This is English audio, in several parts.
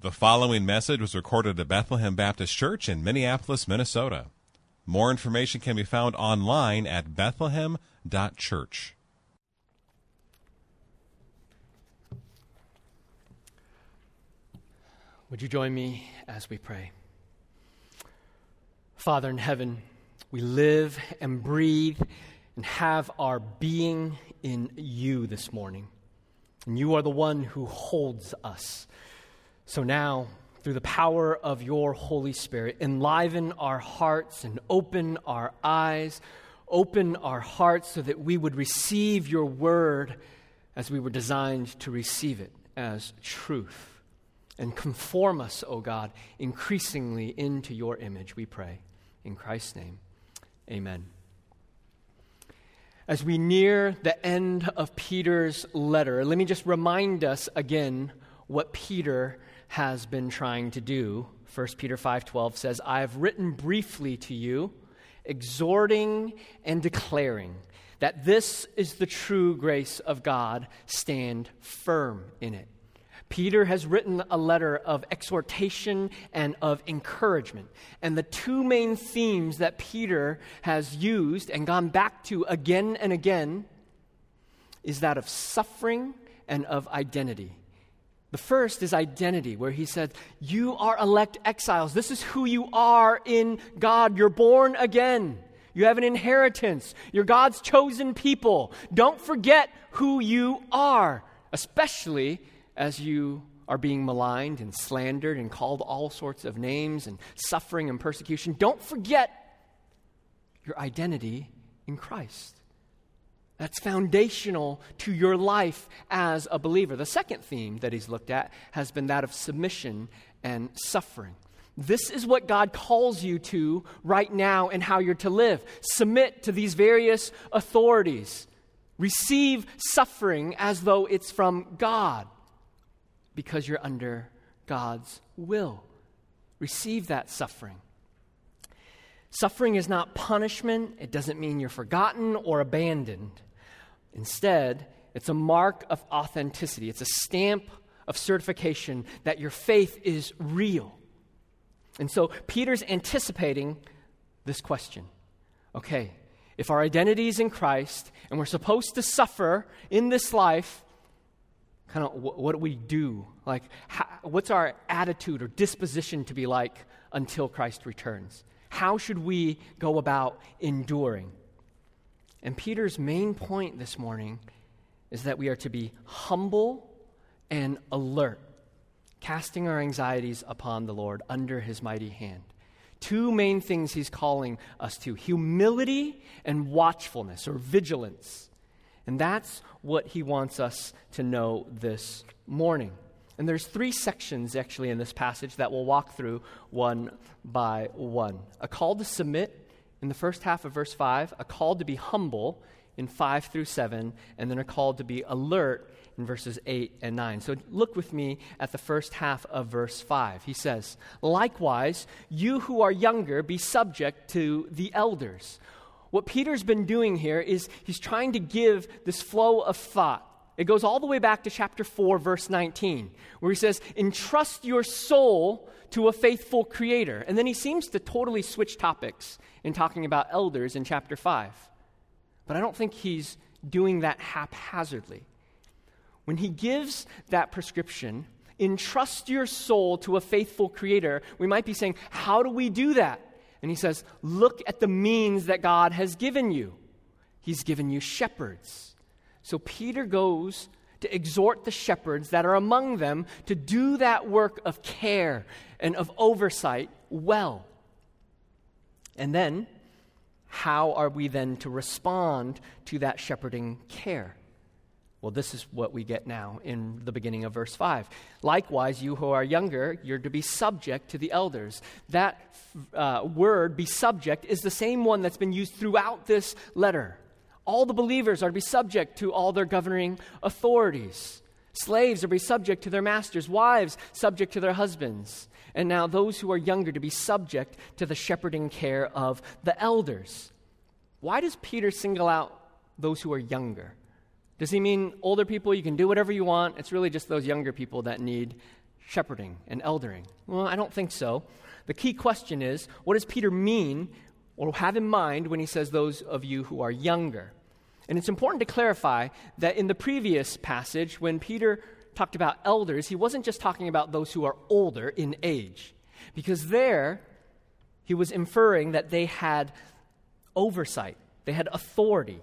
The following message was recorded at Bethlehem Baptist Church in Minneapolis, Minnesota. More information can be found online at bethlehem.church. Would you join me as we pray? Father in heaven, we live and breathe and have our being in you this morning. And you are the one who holds us. So now, through the power of your Holy Spirit, enliven our hearts and open our eyes, open our hearts so that we would receive your word as we were designed to receive it as truth and conform us, O God, increasingly into your image, we pray. In Christ's name, amen. As we near the end of Peter's letter, let me just remind us again what Peter has been trying to do. 1 Peter 5:12 says, "I have written briefly to you, exhorting and declaring that this is the true grace of God, stand firm in it." Peter has written a letter of exhortation and of encouragement. And the two main themes that Peter has used and gone back to again and again is that of suffering and of identity. The first is identity, where he said, You are elect exiles. This is who you are in God. You're born again. You have an inheritance. You're God's chosen people. Don't forget who you are, especially as you are being maligned and slandered and called all sorts of names and suffering and persecution, don't forget your identity in Christ. That's foundational to your life as a believer. The second theme that he's looked at has been that of submission and suffering. This is what God calls you to right now and how you're to live. Submit to these various authorities. Receive suffering as though it's from God because you're under God's will. Receive that suffering. Suffering is not punishment, it doesn't mean you're forgotten or abandoned. Instead, it's a mark of authenticity, it's a stamp of certification that your faith is real. And so Peter's anticipating this question okay, if our identity is in Christ and we're supposed to suffer in this life, kind of what, do we do? Like, how, what's our attitude or disposition to be like until Christ returns? How should we go about enduring? And Peter's main point this morning is that we are to be humble and alert, casting our anxieties upon the Lord under his mighty hand. Two main things he's calling us to humility and watchfulness or vigilance. And that's what he wants us to know this morning. And there's three sections actually in this passage that we'll walk through one by one. A call to submit in the first half of verse 5, a call to be humble in 5 through 7, and then a call to be alert in verses 8 and 9. So look with me at the first half of verse 5. He says, Likewise, you who are younger, be subject to the elders. What Peter's been doing here is he's trying to give this flow of thought. It goes all the way back to chapter 4, verse 19, where he says, Entrust your soul to a faithful creator. And then he seems to totally switch topics in talking about elders in chapter 5. But I don't think he's doing that haphazardly. When he gives that prescription, entrust your soul to a faithful creator, we might be saying, How do we do that? And he says, Look at the means that God has given you. He's given you shepherds. So Peter goes to exhort the shepherds that are among them to do that work of care and of oversight well. And then, how are we then to respond to that shepherding care? Well, this is what we get now in the beginning of verse 5. Likewise, you who are younger, you're to be subject to the elders. That uh, word, be subject, is the same one that's been used throughout this letter. All the believers are to be subject to all their governing authorities. Slaves are to be subject to their masters, wives subject to their husbands. And now those who are younger to be subject to the shepherding care of the elders. Why does Peter single out those who are younger? Does he mean older people, you can do whatever you want? It's really just those younger people that need shepherding and eldering? Well, I don't think so. The key question is what does Peter mean or have in mind when he says those of you who are younger? And it's important to clarify that in the previous passage, when Peter talked about elders, he wasn't just talking about those who are older in age, because there he was inferring that they had oversight, they had authority.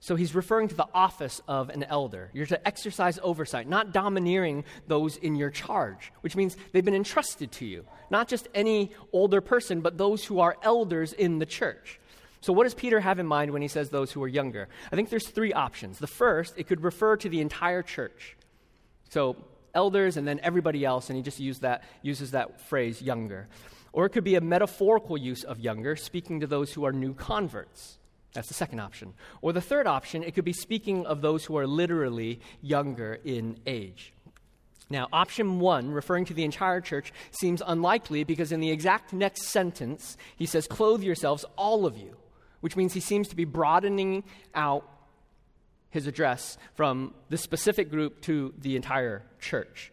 So he's referring to the office of an elder. You're to exercise oversight, not domineering those in your charge, which means they've been entrusted to you. Not just any older person, but those who are elders in the church. So, what does Peter have in mind when he says those who are younger? I think there's three options. The first, it could refer to the entire church. So, elders and then everybody else, and he just used that, uses that phrase, younger. Or it could be a metaphorical use of younger, speaking to those who are new converts. That's the second option. Or the third option, it could be speaking of those who are literally younger in age. Now, option one, referring to the entire church, seems unlikely because in the exact next sentence, he says, Clothe yourselves, all of you, which means he seems to be broadening out his address from the specific group to the entire church.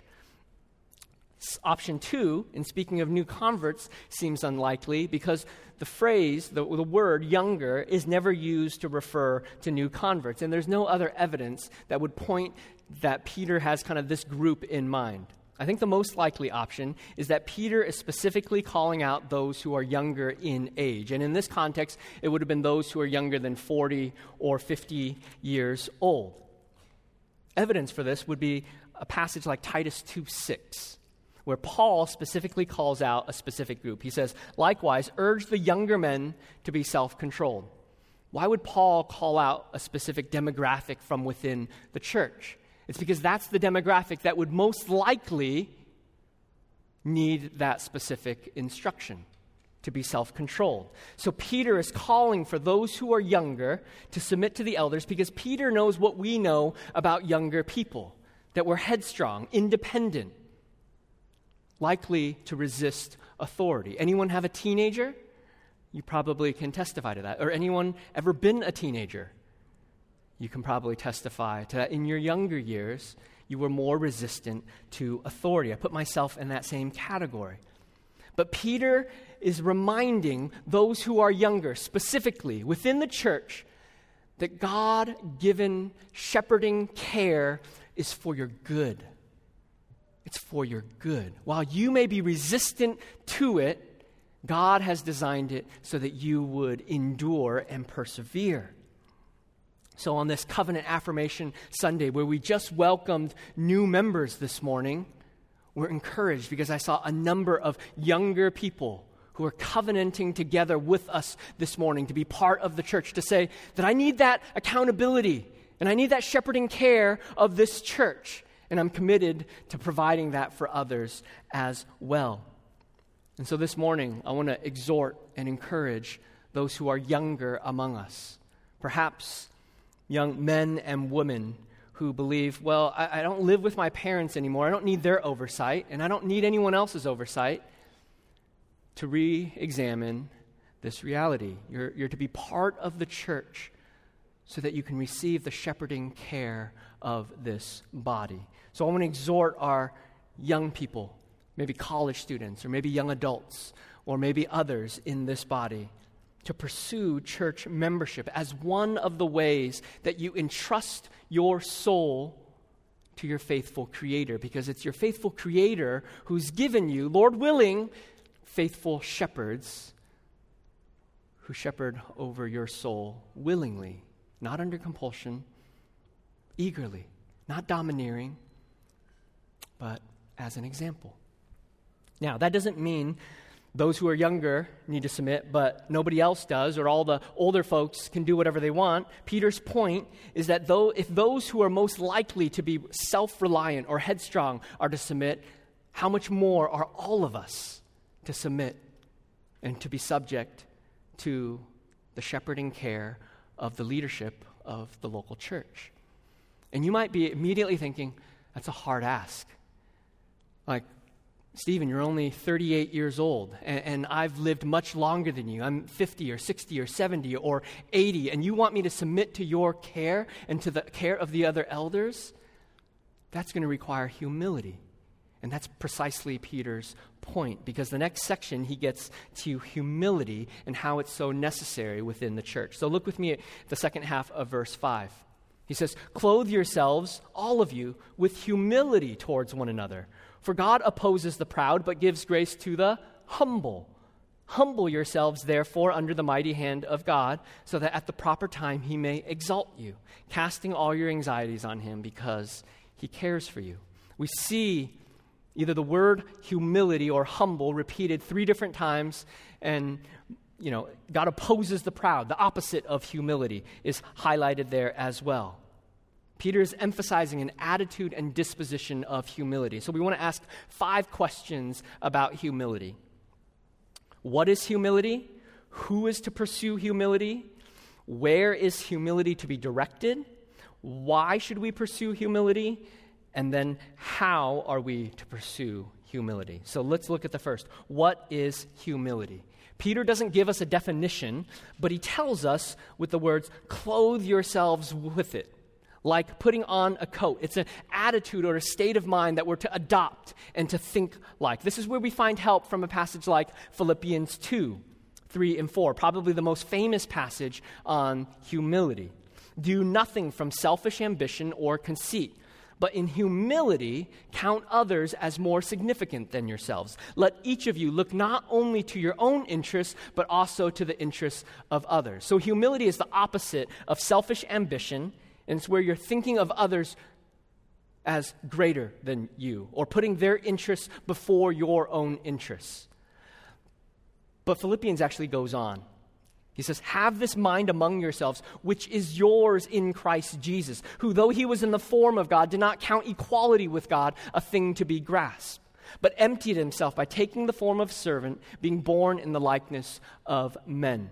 Option two, in speaking of new converts, seems unlikely because the phrase, the, the word younger, is never used to refer to new converts. And there's no other evidence that would point that Peter has kind of this group in mind. I think the most likely option is that Peter is specifically calling out those who are younger in age. And in this context, it would have been those who are younger than 40 or 50 years old. Evidence for this would be a passage like Titus 2 6 where Paul specifically calls out a specific group. He says, likewise, urge the younger men to be self controlled. Why would Paul call out a specific demographic from within the church? It's because that's the demographic that would most likely need that specific instruction to be self controlled. So Peter is calling for those who are younger to submit to the elders because Peter knows what we know about younger people that we're headstrong, independent, likely to resist authority. Anyone have a teenager? You probably can testify to that. Or anyone ever been a teenager? You can probably testify to that. In your younger years, you were more resistant to authority. I put myself in that same category. But Peter is reminding those who are younger, specifically within the church, that God given shepherding care is for your good. It's for your good. While you may be resistant to it, God has designed it so that you would endure and persevere. So, on this Covenant Affirmation Sunday, where we just welcomed new members this morning, we're encouraged because I saw a number of younger people who are covenanting together with us this morning to be part of the church, to say that I need that accountability and I need that shepherding care of this church. And I'm committed to providing that for others as well. And so this morning, I want to exhort and encourage those who are younger among us. Perhaps young men and women who believe, well, I, I, don't live with my parents anymore. I don't need their oversight, and I don't need anyone else's oversight to re examine this reality. You're, you're to be part of the church so that you can receive the shepherding care of this body. So I want to exhort our young people, maybe college students, or maybe young adults, or maybe others in this body, to pursue church membership as one of the ways that you entrust your soul to your faithful Creator, because it's your faithful Creator who's given you, Lord willing, faithful shepherds who shepherd over your soul willingly, not under compulsion, eagerly, not domineering, but as an example. Now, that doesn't mean those who are younger need to submit, but nobody else does, or all the older folks can do whatever they want. Peter's point is that though, if those who are most likely to be self reliant or headstrong are to submit, how much more are all of us to submit and to be subject to the shepherding care of the leadership of the local church? And you might be immediately thinking, that's a hard ask. Like, Steven, you're only 38 years old, and, and, I've lived much longer than you. I'm 50 or 60 or 70 or 80, and you want me to submit to your care and to the care of the other elders? That's going to require humility. And that's precisely Peter's point, because the next section he gets to humility and how it's so necessary within the church. So look with me at the second half of verse 5. He says, Clothe yourselves, all of you, with humility towards one another. For God opposes the proud, but gives grace to the humble. Humble yourselves, therefore, under the mighty hand of God, so that at the proper time he may exalt you, casting all your anxieties on him because he cares for you. We see either the word humility or humble repeated three different times, and you know, God opposes the proud. The opposite of humility is highlighted there as well. Peter is emphasizing an attitude and disposition of humility. So we want to ask five questions about humility. What is humility? Who is to pursue humility? Where is humility to be directed? Why should we pursue humility? And then, how are we to pursue humility? So let's look at the first. What is humility? Peter doesn't give us a definition, but he tells us with the words, clothe yourselves with it like putting on a coat. It's an attitude or a state of mind that we're to adopt and to think like. This is where we find help from a passage like Philippians 2, 3, and 4, probably the most famous passage on humility. Do nothing from selfish ambition or conceit. But in humility, count others as more significant than yourselves. Let each of you look not only to your own interests, but also to the interests of others. So, humility is the opposite of selfish ambition and it's where you're thinking of others as greater than you or putting their interests before your own interests. But Philippians actually goes on. He says, Have this mind among yourselves, which is yours in Christ Jesus, who, though he was in the form of God, did not count equality with God a thing to be grasped, but emptied himself by taking the form of servant, being born in the likeness of men.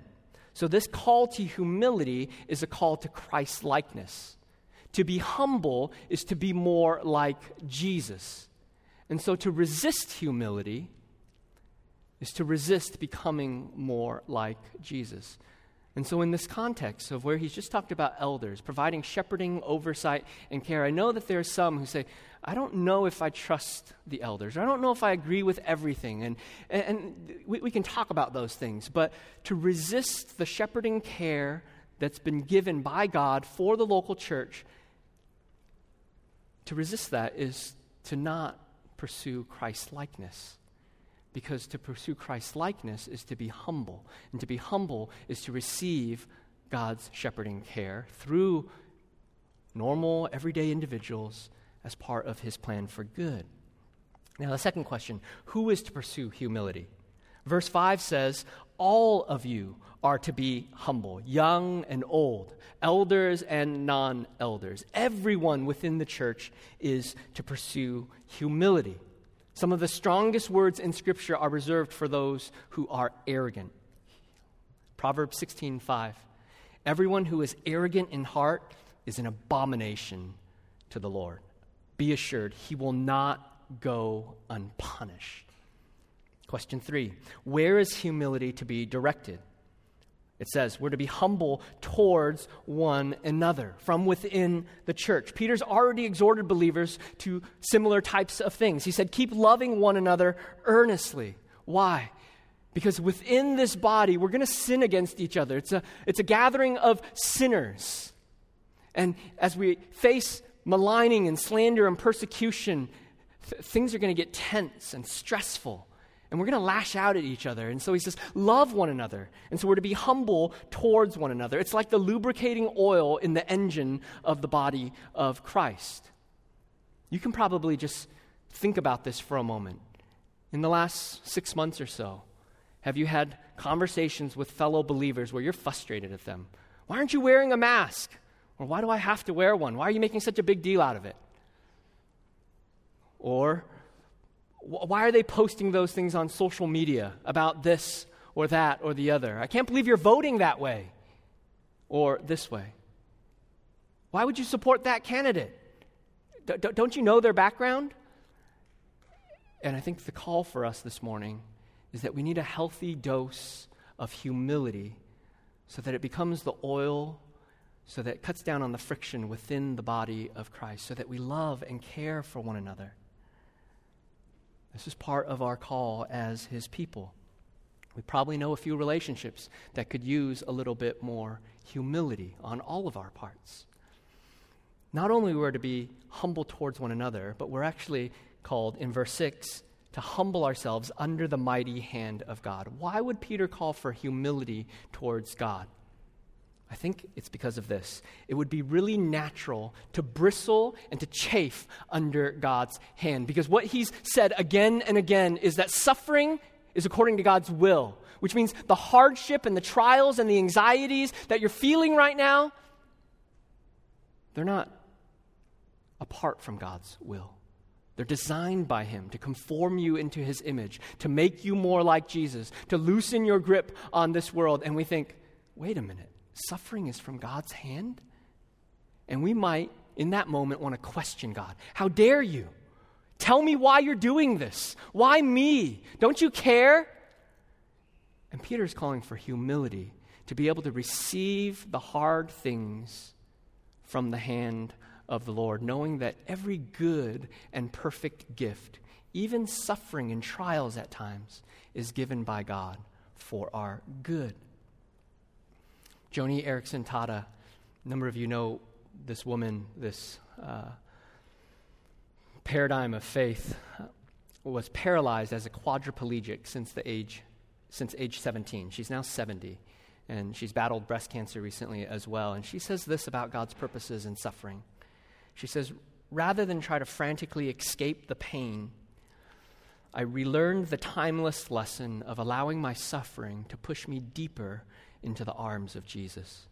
So, this call to humility is a call to Christ likeness. To be humble is to be more like Jesus. And so, to resist humility is to resist becoming more like Jesus. And so, in this context of where he's just talked about elders, providing shepherding, oversight, and care, I know that there are some who say, I don't know if I trust the elders. or I don't know if I agree with everything. And, and we, we can talk about those things. But to resist the shepherding care that's been given by God for the local church, to resist that is to not pursue Christ likeness. Because to pursue Christ's likeness is to be humble. And to be humble is to receive God's shepherding care through normal, everyday individuals as part of his plan for good. Now, the second question who is to pursue humility? Verse 5 says, All of you are to be humble, young and old, elders and non elders. Everyone within the church is to pursue humility. Some of the strongest words in Scripture are reserved for those who are arrogant. Proverbs 16:5. Everyone who is arrogant in heart is an abomination to the Lord be assured he will not go unpunished. Question three Where is humility to be directed? It says we're to be humble towards one another from within the church. Peter's already exhorted believers to similar types of things. He said, Keep loving one another earnestly. Why? Because within this body, we're going to sin against each other. It's a, it's a gathering of sinners. And as we face maligning and slander and persecution, th- things are going to get tense and stressful. And we're going to lash out at each other. And so he says, love one another. And so we're to be humble towards one another. It's like the lubricating oil in the engine of the body of Christ. You can probably just think about this for a moment. In the last six months or so, have you had conversations with fellow believers where you're frustrated at them? Why aren't you wearing a mask? Or why do I have to wear one? Why are you making such a big deal out of it? Or why are they posting those things on social media about this or that or the other? I can't believe you're voting that way or this way. Why would you support that candidate? D- don't you know their background? And I think the call for us this morning is that we need a healthy dose of humility so that it becomes the oil so that it cuts down on the friction within the body of Christ, so that we love and care for one another. This is part of our call as His people. We probably know a few relationships that could use a little bit more humility on all of our parts. Not only we're to be humble towards one another, but we're actually called in verse 6 to humble ourselves under the mighty hand of God. Why would Peter call for humility towards God? I think it's because of this. It would be really natural to bristle and to chafe under God's hand because what he's said again and again is that suffering is according to God's will, which means the hardship and the trials and the anxieties that you're feeling right now, they're not apart from God's will. They're designed by Him to conform you into His image, to make you more like Jesus, to loosen your grip on this world. And we think, wait a minute, suffering is from God's hand? And we might, in that moment, want to question God. How dare you? Tell me why you're doing this. Why me? Don't you care? And Peter is calling for humility to be able to receive the hard things from the hand of the Lord, knowing that every good and perfect gift, even suffering and trials at times, is given by God for our good. Joni Eareckson Tada, a number of you know this woman, this uh, paradigm of faith, uh, was paralyzed as a quadriplegic since the age since age 17. She's now 70, and she's battled breast cancer recently as well. And she says this about God's purposes in suffering. She says, rather than try to frantically escape the pain, I relearned the timeless lesson of allowing my suffering to push me deeper into the arms of Jesus.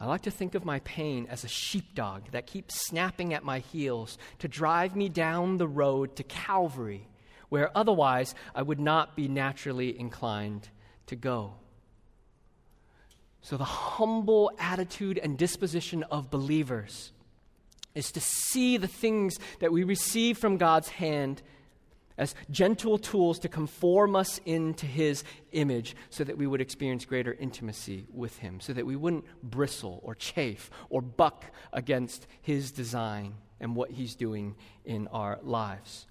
I like to think of my pain as a sheepdog that keeps snapping at my heels to drive me down the road to Calvary, where otherwise I would not be naturally inclined to go. So, the humble attitude and disposition of believers is to see the things that we receive from God's hand as gentle tools to conform us into His image so that we would experience greater intimacy with Him, so that we wouldn't bristle or chafe or buck against His design and what He's doing in our lives.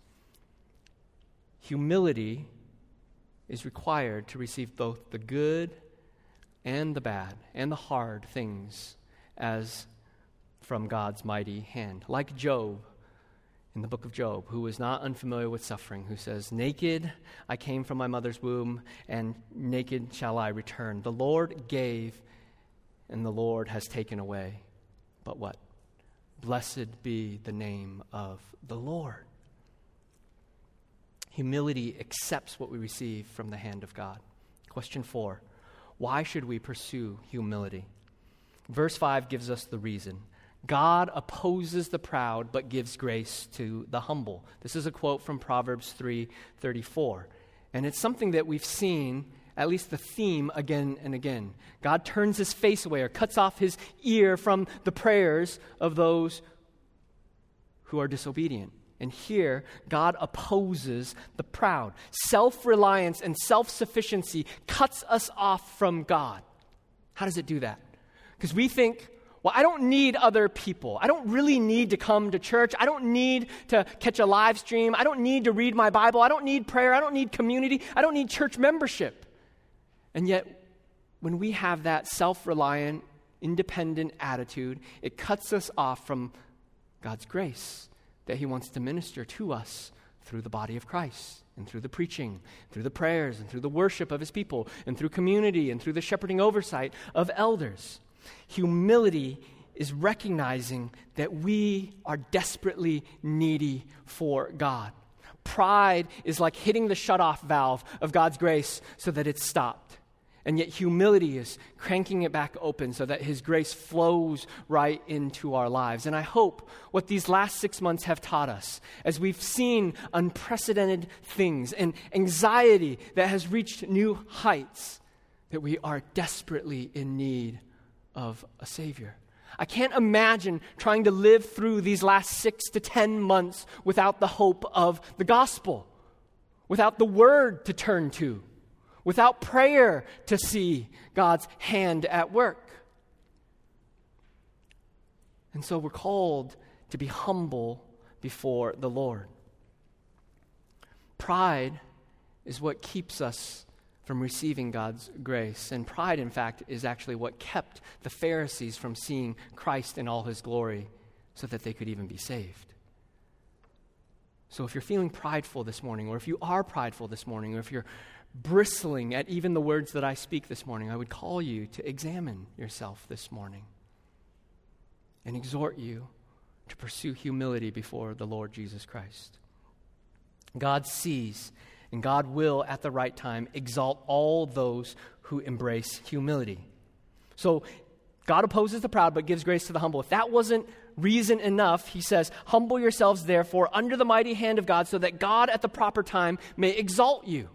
Humility is required to receive both the good and the bad and the hard things as from God's mighty hand. Like Job in the book of Job, who was not unfamiliar with suffering, who says, Naked I came from my mother's womb, and naked shall I return. The Lord gave, and the Lord has taken away. But what? Blessed be the name of the Lord. Humility accepts what we receive from the hand of God. Question four Why should we pursue humility? Verse 5 gives us the reason. God opposes the proud but gives grace to the humble. This is a quote from Proverbs 3:34. And it's something that we've seen at least the theme again and again. God turns his face away or cuts off his ear from the prayers of those who are disobedient. And here, God opposes the proud. Self reliance and self sufficiency cuts us off from God. How does it do that? Because we think, well, I don't need other people. I don't really need to come to church. I don't need to catch a live stream. I don't need to read my Bible. I don't need prayer. I don't need community. I don't need church membership. And yet, when we have that self reliant, independent attitude, it cuts us off from God's grace that He wants to minister to us through the body of Christ and through the preaching, through the prayers, and through the worship of His people, and through community, and through the shepherding oversight of elders. Humility is recognizing that we are desperately needy for God. Pride is like hitting the shutoff valve of God's grace so that it's stopped. And yet, humility is cranking it back open so that His grace flows right into our lives. And I hope what these last six months have taught us, as we've seen unprecedented things and anxiety that has reached new heights, that we are desperately in need of a Savior. I can't imagine trying to live through these last six to ten months without the hope of the gospel, without the word to turn to, without prayer to see God's hand at work. And so we're called to be humble before the Lord. Pride is what keeps us from receiving God's grace. And pride, in fact, is actually what kept the Pharisees from seeing Christ in all his glory so that they could even be saved. So if you're feeling prideful this morning, or if you are prideful this morning, or if you're bristling at even the words that I speak this morning, I would call you to examine yourself this morning and exhort you to pursue humility before the Lord Jesus Christ. God sees and God will, at the right time, exalt all those who embrace humility. So, God opposes the proud but gives grace to the humble. If that wasn't reason enough, he says, Humble yourselves, therefore, under the mighty hand of God, so that God at the proper time may exalt you.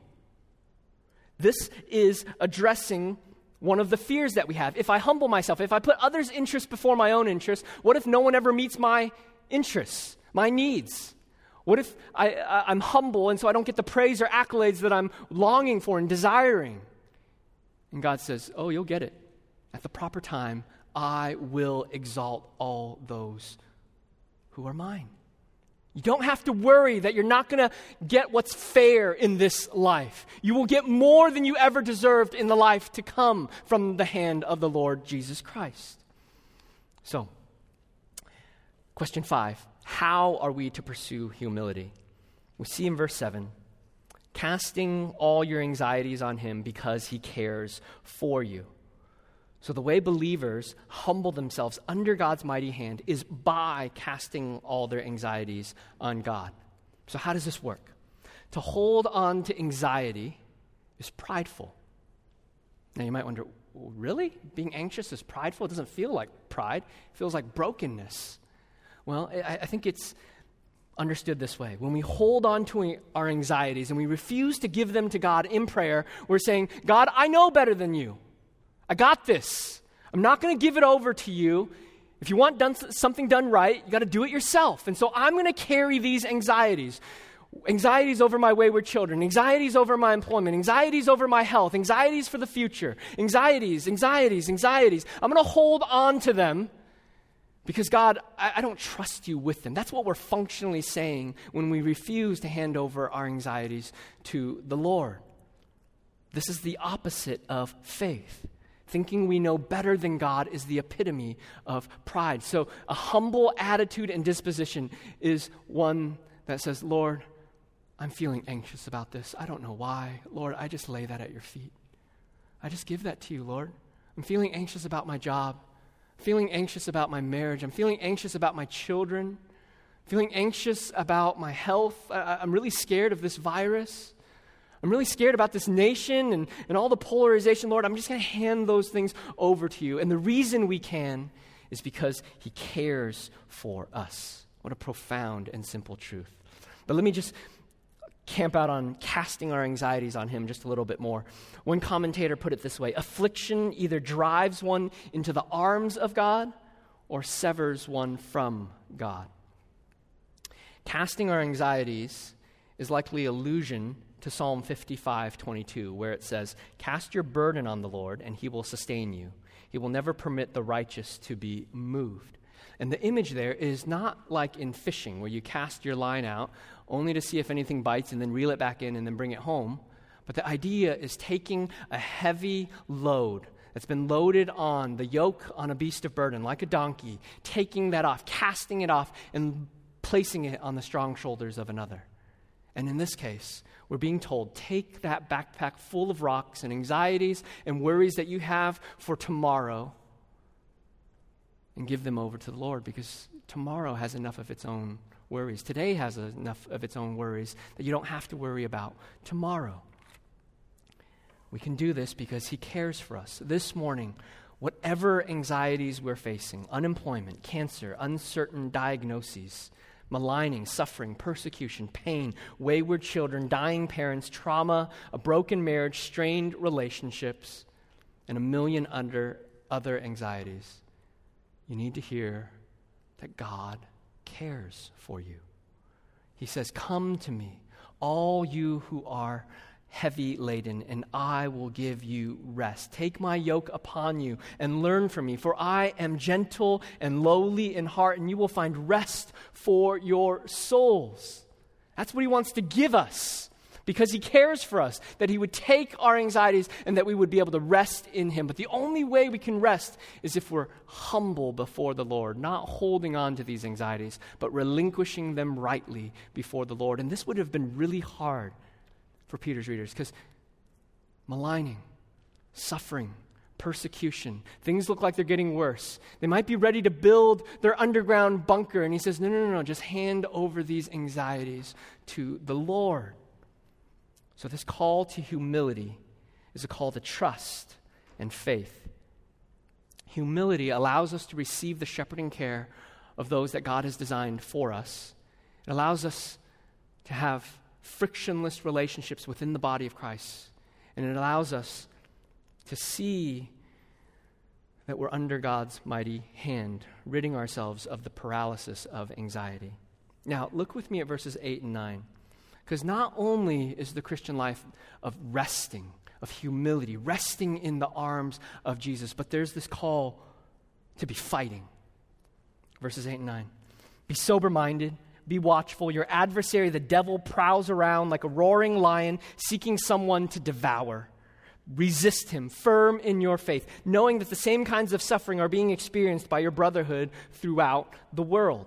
This is addressing one of the fears that we have. If I humble myself, if I put others' interests before my own interests, what if no one ever meets my interests, my needs? What if I, am humble and so I don't get the praise or accolades that I'm longing for and desiring? And God says, Oh, you'll get it. At the proper time, I will exalt all those who are mine. You don't have to worry that you're not going to get what's fair in this life. You will get more than you ever deserved in the life to come from the hand of the Lord Jesus Christ. So, question five how are we to pursue humility? We see in verse 7 casting all your anxieties on him because he cares for you. So, the way believers humble themselves under God's mighty hand is by casting all their anxieties on God. So, how does this work? To hold on to anxiety is prideful. Now, you might wonder, really? Being anxious is prideful? It doesn't feel like pride, it feels like brokenness. Well, I, I think it's understood this way. When we hold on to our anxieties and we refuse to give them to God in prayer, we're saying, God, I know better than you. I got this. I'm not going to give it over to you. If you want done, something done right, you got to do it yourself. And so I'm going to carry these anxieties anxieties over my wayward children, anxieties over my employment, anxieties over my health, anxieties for the future, anxieties, anxieties, anxieties. I'm going to hold on to them because, God, I, I, don't trust you with them. That's what we're functionally saying when we refuse to hand over our anxieties to the Lord. This is the opposite of faith. Thinking we know better than God is the epitome of pride. So, a humble attitude and disposition is one that says, Lord, I'm feeling anxious about this. I don't know why. Lord, I just lay that at your feet. I just give that to you, Lord. I'm feeling anxious about my job feeling anxious about my marriage. I'm feeling anxious about my children. Feeling anxious about my health. I, am really scared of this virus. I'm really scared about this nation and, and all the polarization. Lord, I'm just going to hand those things over to you. And the reason we can is because He cares for us. What a profound and simple truth. But let me just camp out on casting our anxieties on him just a little bit more. One commentator put it this way affliction either drives one into the arms of God or severs one from God. Casting our anxieties is likely allusion to Psalm 55 22, where it says, Cast your burden on the Lord, and he will sustain you. He will never permit the righteous to be moved. And the image there is not like in fishing, where you cast your line out only to see if anything bites and then reel it back in and then bring it home. But the idea is taking a heavy load that's been loaded on the yoke on a beast of burden, like a donkey, taking that off, casting it off, and placing it on the strong shoulders of another. And in this case, we're being told take that backpack full of rocks and anxieties and worries that you have for tomorrow and give them over to the Lord because tomorrow has enough of its own worries. Today has enough of its own worries that you don't have to worry about tomorrow. We can do this because He cares for us. This morning, whatever anxieties we're facing unemployment, cancer, uncertain diagnoses, maligning, suffering, persecution, pain, wayward children, dying parents, trauma, a broken marriage, strained relationships, and a million under other anxieties, you need to hear that God cares for you. He says, Come to me, all you who are heavy laden, and I will give you rest. Take my yoke upon you and learn from me, for I am gentle and lowly in heart, and you will find rest for your souls. That's what he wants to give us. Because he cares for us, that he would take our anxieties and that we would be able to rest in him. But the only way we can rest is if we're humble before the Lord, not holding on to these anxieties, but relinquishing them rightly before the Lord. And this would have been really hard for Peter's readers because maligning, suffering, persecution. Things look like they're getting worse. They might be ready to build their underground bunker. And he says, No, no, no, no, just hand over these anxieties to the Lord. So, this call to humility is a call to trust and faith. Humility allows us to receive the shepherding care of those that God has designed for us. It allows us to have frictionless relationships within the body of Christ. And it allows us to see that we're under God's mighty hand, ridding ourselves of the paralysis of anxiety. Now, look with me at verses 8 and 9. Because not only is the Christian life of resting, of humility, resting in the arms of Jesus, but there's this call to be fighting. Verses 8 and 9. Be sober minded, be watchful. Your adversary, the devil, prowls around like a roaring lion, seeking someone to devour. Resist him, firm in your faith, knowing that the same kinds of suffering are being experienced by your brotherhood throughout the world.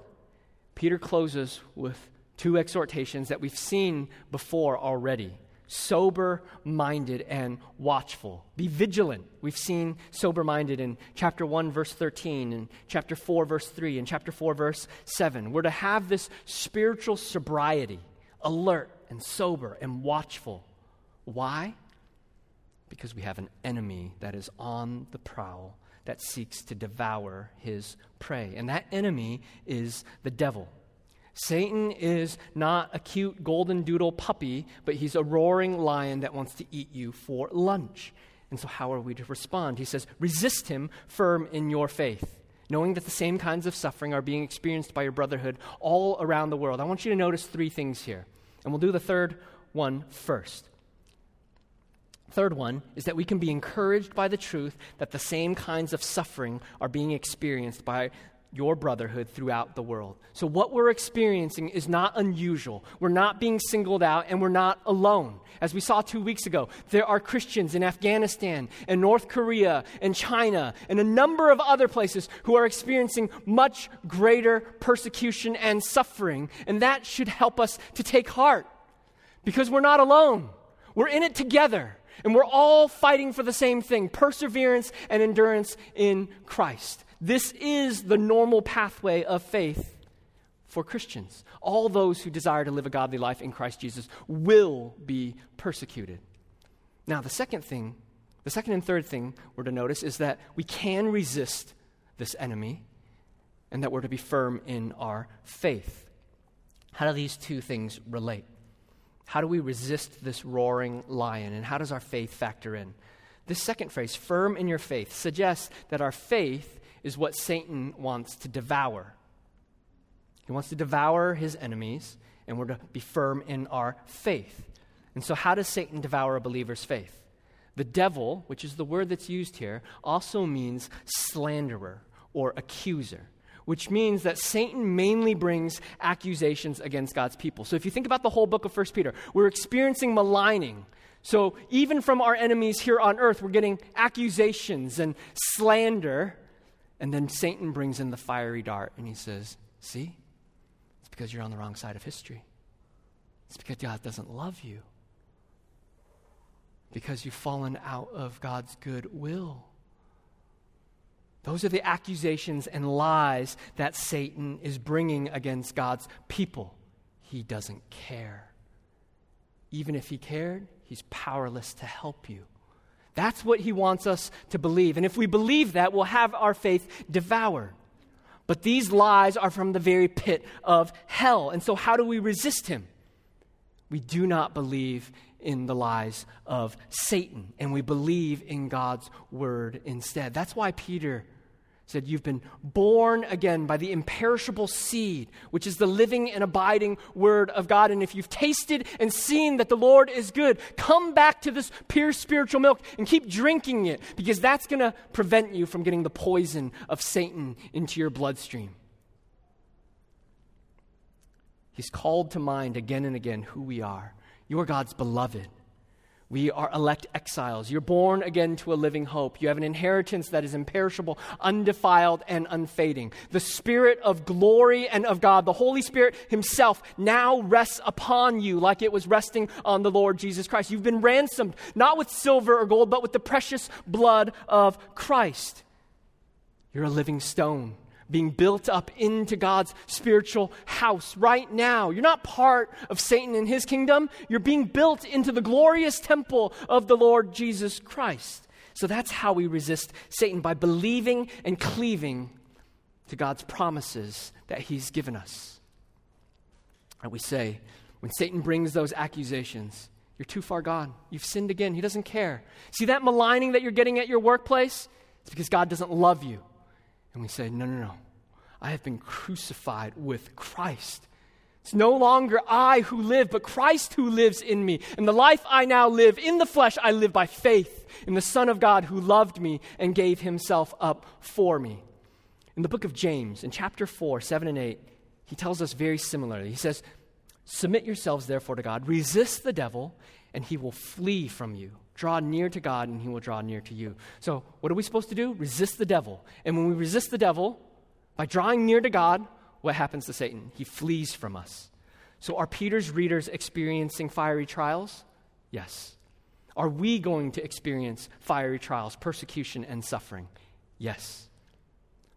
Peter closes with two exhortations that we've seen before already sober minded and watchful. Be vigilant. We've seen sober minded in chapter 1, verse 13, and chapter 4, verse 3, and chapter 4, verse 7. We're to have this spiritual sobriety, alert and sober and watchful. Why? Because we have an enemy that is on the prowl that seeks to devour his prey. And that enemy is the devil. Satan is not a cute golden doodle puppy, but he's a roaring lion that wants to eat you for lunch. And so, how are we to respond? He says, resist him firm in your faith, knowing that the same kinds of suffering are being experienced by your brotherhood all around the world. I want you to notice three things here, and we'll do the third one first. Third one is that we can be encouraged by the truth that the same kinds of suffering are being experienced by your brotherhood throughout the world. So, what we're experiencing is not unusual. We're not being singled out and we're not alone. As we saw two weeks ago, there are Christians in Afghanistan and North Korea and China and a number of other places who are experiencing much greater persecution and suffering. And that should help us to take heart because we're not alone. We're in it together. And we're all fighting for the same thing perseverance and endurance in Christ. This is the normal pathway of faith for Christians. All those who desire to live a godly life in Christ Jesus will be persecuted. Now, the second thing, the second and third thing we're to notice is that we can resist this enemy and that we're to be firm in our faith. How do these two things relate? How do we resist this roaring lion, and how does our faith factor in? This second phrase, firm in your faith, suggests that our faith is what Satan wants to devour. He wants to devour his enemies, and we're to be firm in our faith. And so, how does Satan devour a believer's faith? The devil, which is the word that's used here, also means slanderer or accuser, which means that Satan mainly brings accusations against God's people. So if you think about the whole book of 1 Peter, we're experiencing maligning. So even from our enemies here on earth, we're getting accusations and slander and then Satan brings in the fiery dart and he says, See, it's because you're on the wrong side of history. It's because God doesn't love you, because you've fallen out of God's good will. Those are the accusations and lies that Satan is bringing against God's people. He doesn't care. Even if he cared, he's powerless to help you. That's what he wants us to believe. And if we believe that, we'll have our faith devoured. But these lies are from the very pit of hell. And so, how do we resist him? We do not believe in the lies of Satan, and we believe in God's word instead. That's why Peter said, You've been born again by the imperishable seed, which is the living and abiding word of God. And if you've tasted and seen that the Lord is good, come back to this pure spiritual milk and keep drinking it, because that's going to prevent you from getting the poison of Satan into your bloodstream. He's called to mind again and again who we are You are God's beloved. We are elect exiles. You're born again to a living hope. You have an inheritance that is imperishable, undefiled, and unfading. The Spirit of glory and of God, the Holy Spirit Himself, now rests upon you like it was resting on the Lord Jesus Christ. You've been ransomed, not with silver or gold, but with the precious blood of Christ. You're a living stone being built up into God's spiritual house right now. You're not part of Satan and his kingdom. You're being built into the glorious temple of the Lord Jesus Christ. So that's how we resist Satan by believing and cleaving to God's promises that he's given us. And we say, when Satan brings those accusations, you're too far gone. You've sinned again. He doesn't care. See that maligning that you're getting at your workplace? It's because God doesn't love you. And we say, No, no, no. I have been crucified with Christ. It's no longer I who live, but Christ who lives in me. And the life I now live in the flesh, I live by faith in the Son of God who loved me and gave himself up for me. In the book of James, in chapter 4, 7 and 8, he tells us very similarly. He says, Submit yourselves therefore to God, resist the devil, and he will flee from you. Draw near to God, and he will draw near to you. So, what are we supposed to do? Resist the devil. And when we resist the devil, by drawing near to God, what happens to Satan? He flees from us. So, are Peter's readers experiencing fiery trials? Yes. Are we going to experience fiery trials, persecution, and suffering? Yes.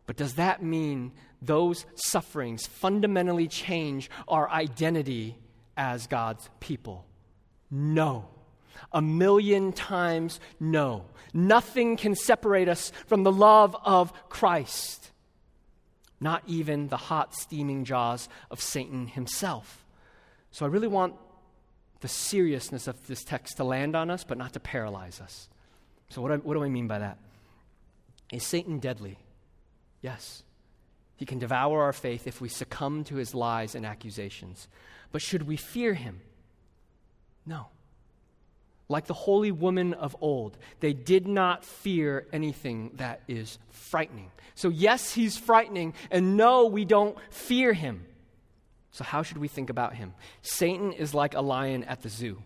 But does that mean those sufferings fundamentally change our identity as God's people? No. A million times no. Nothing can separate us from the love of Christ. Not even the hot, steaming jaws of Satan himself. So I really want the seriousness of this text to land on us, but not to paralyze us. So, what, I, what do I mean by that? Is Satan deadly? Yes. He can devour our faith if we succumb to his lies and accusations. But should we fear him? No like the holy woman of old, they did not fear anything that is frightening. So, yes, he's frightening, and no, we don't fear him. So, how should we think about him? Satan is like a lion at the zoo.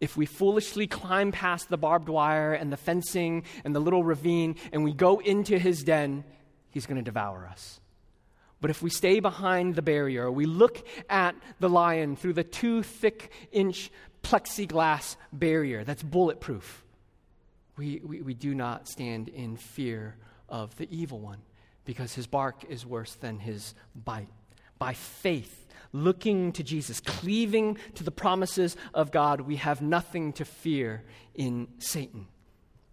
If we foolishly climb past the barbed wire and the fencing and the little ravine and we go into his den, he's going to devour us. But if we stay behind the barrier, we look at the lion through the two thick inch plexiglass barrier that's bulletproof. We, we, we do not stand in fear of the evil one because his bark is worse than his bite. By faith, looking to Jesus, cleaving to the promises of God, we have nothing to fear in Satan.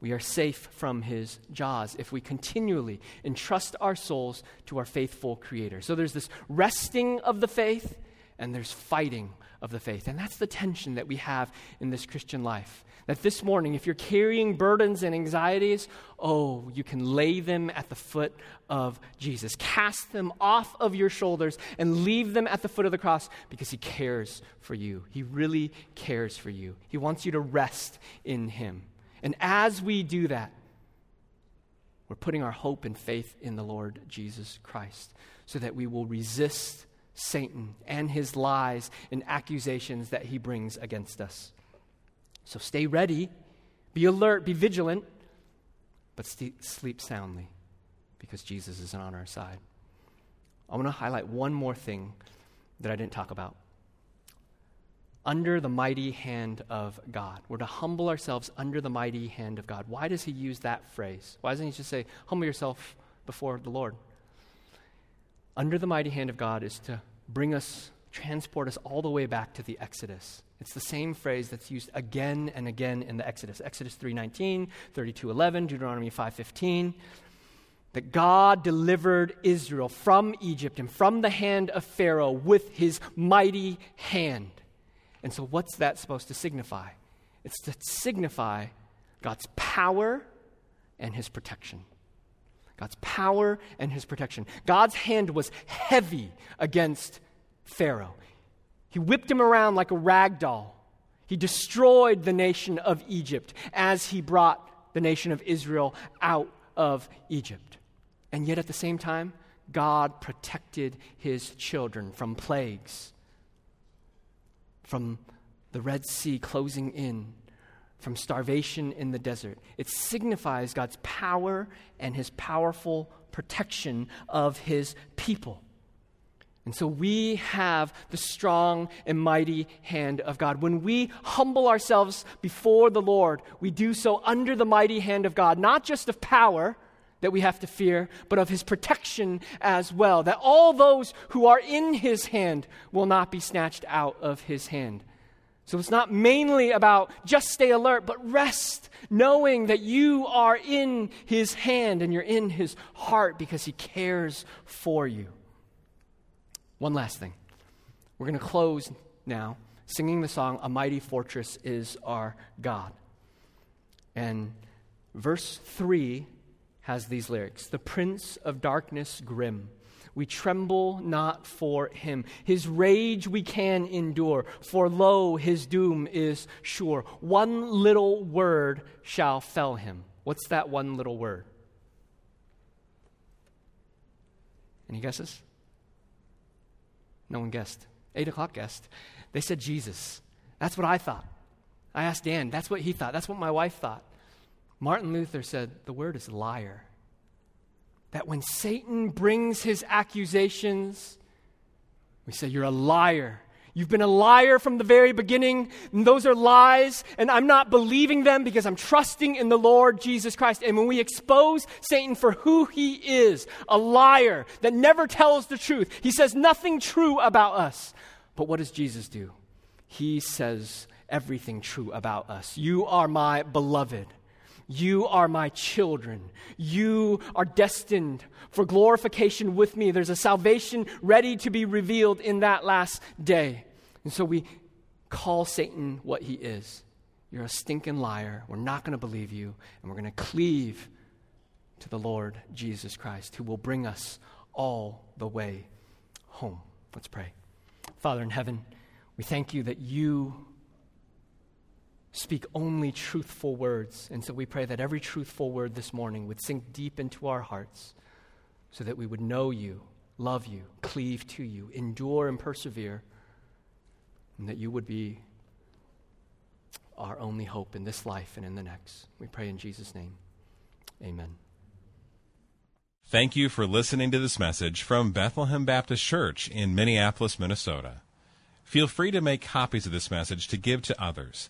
We are safe from his jaws if we continually entrust our souls to our faithful Creator. So there's this resting of the faith, and there's fighting of the faith. And that's the tension that we have in this Christian life. That this morning, if you're carrying burdens and anxieties, oh, you can lay them at the foot of Jesus. Cast them off of your shoulders and leave them at the foot of the cross because He cares for you. He really cares for you. He wants you to rest in Him. And as we do that, we're putting our hope and faith in the Lord Jesus Christ so that we will resist Satan and his lies and accusations that he brings against us. So stay ready, be alert, be vigilant, but st- sleep soundly because Jesus is on our side. I want to highlight one more thing that I didn't talk about. Under the mighty hand of God. We're to humble ourselves under the mighty hand of God. Why does he use that phrase? Why doesn't he just say, humble yourself before the Lord? Under the mighty hand of God is to bring us, transport us all the way back to the Exodus. It's the same phrase that's used again and again in the Exodus. Exodus 3:19, 32:11, Deuteronomy 5:15 that God delivered Israel from Egypt and from the hand of Pharaoh with his mighty hand. And so what's that supposed to signify? It's to signify God's power and his protection. God's power and his protection. God's hand was heavy against Pharaoh. He whipped him around like a rag doll. He destroyed the nation of Egypt as he brought the nation of Israel out of Egypt. And yet at the same time, God protected his children from plagues, from the Red Sea closing in from starvation in the desert. It signifies God's power and his powerful protection of his people. And so we have the strong and mighty hand of God. When we humble ourselves before the Lord, we do so under the mighty hand of God, not just of power that we have to fear, but of his protection as well. That all those who are in his hand will not be snatched out of his hand. So it's not mainly about just stay alert, but rest, knowing that you are in his hand and you're in his heart because he cares for you. One last thing. We're going to close now singing the song, A Mighty Fortress is Our God. And verse 3 has these lyrics The Prince of Darkness grim. We tremble not for him. His rage we can endure, for lo, his doom is sure. One little word shall fell him. What's that one little word? Any guesses? No one guessed. Eight o'clock guessed. They said Jesus. That's what I thought. I asked Dan. That's what he thought. That's what my wife thought. Martin Luther said the word is liar. That when Satan brings his accusations, we say, You're a liar. You've been a liar from the very beginning, and those are lies, and I'm not believing them because I'm trusting in the Lord Jesus Christ. And when we expose Satan for who he is, a liar that never tells the truth, he says nothing true about us. But what does Jesus do? He says everything true about us. You are my beloved. You are my children. You are destined for glorification with me. There's a salvation ready to be revealed in that last day. And so we call Satan what he is. You're a stinking liar. We're not going to believe you. And we're going to cleave to the Lord Jesus Christ, who will bring us all the way home. Let's pray. Father in heaven, we thank you that you speak only truthful words. And so we pray that every truthful word this morning would sink deep into our hearts so that we would know you, love you, cleave to you, endure and persevere and that you would be our only hope in this life and in the next. We pray in Jesus' name. Amen. Thank you for listening to this message from Bethlehem Baptist Church in Minneapolis, Minnesota. Feel free to make copies of this message to give to others,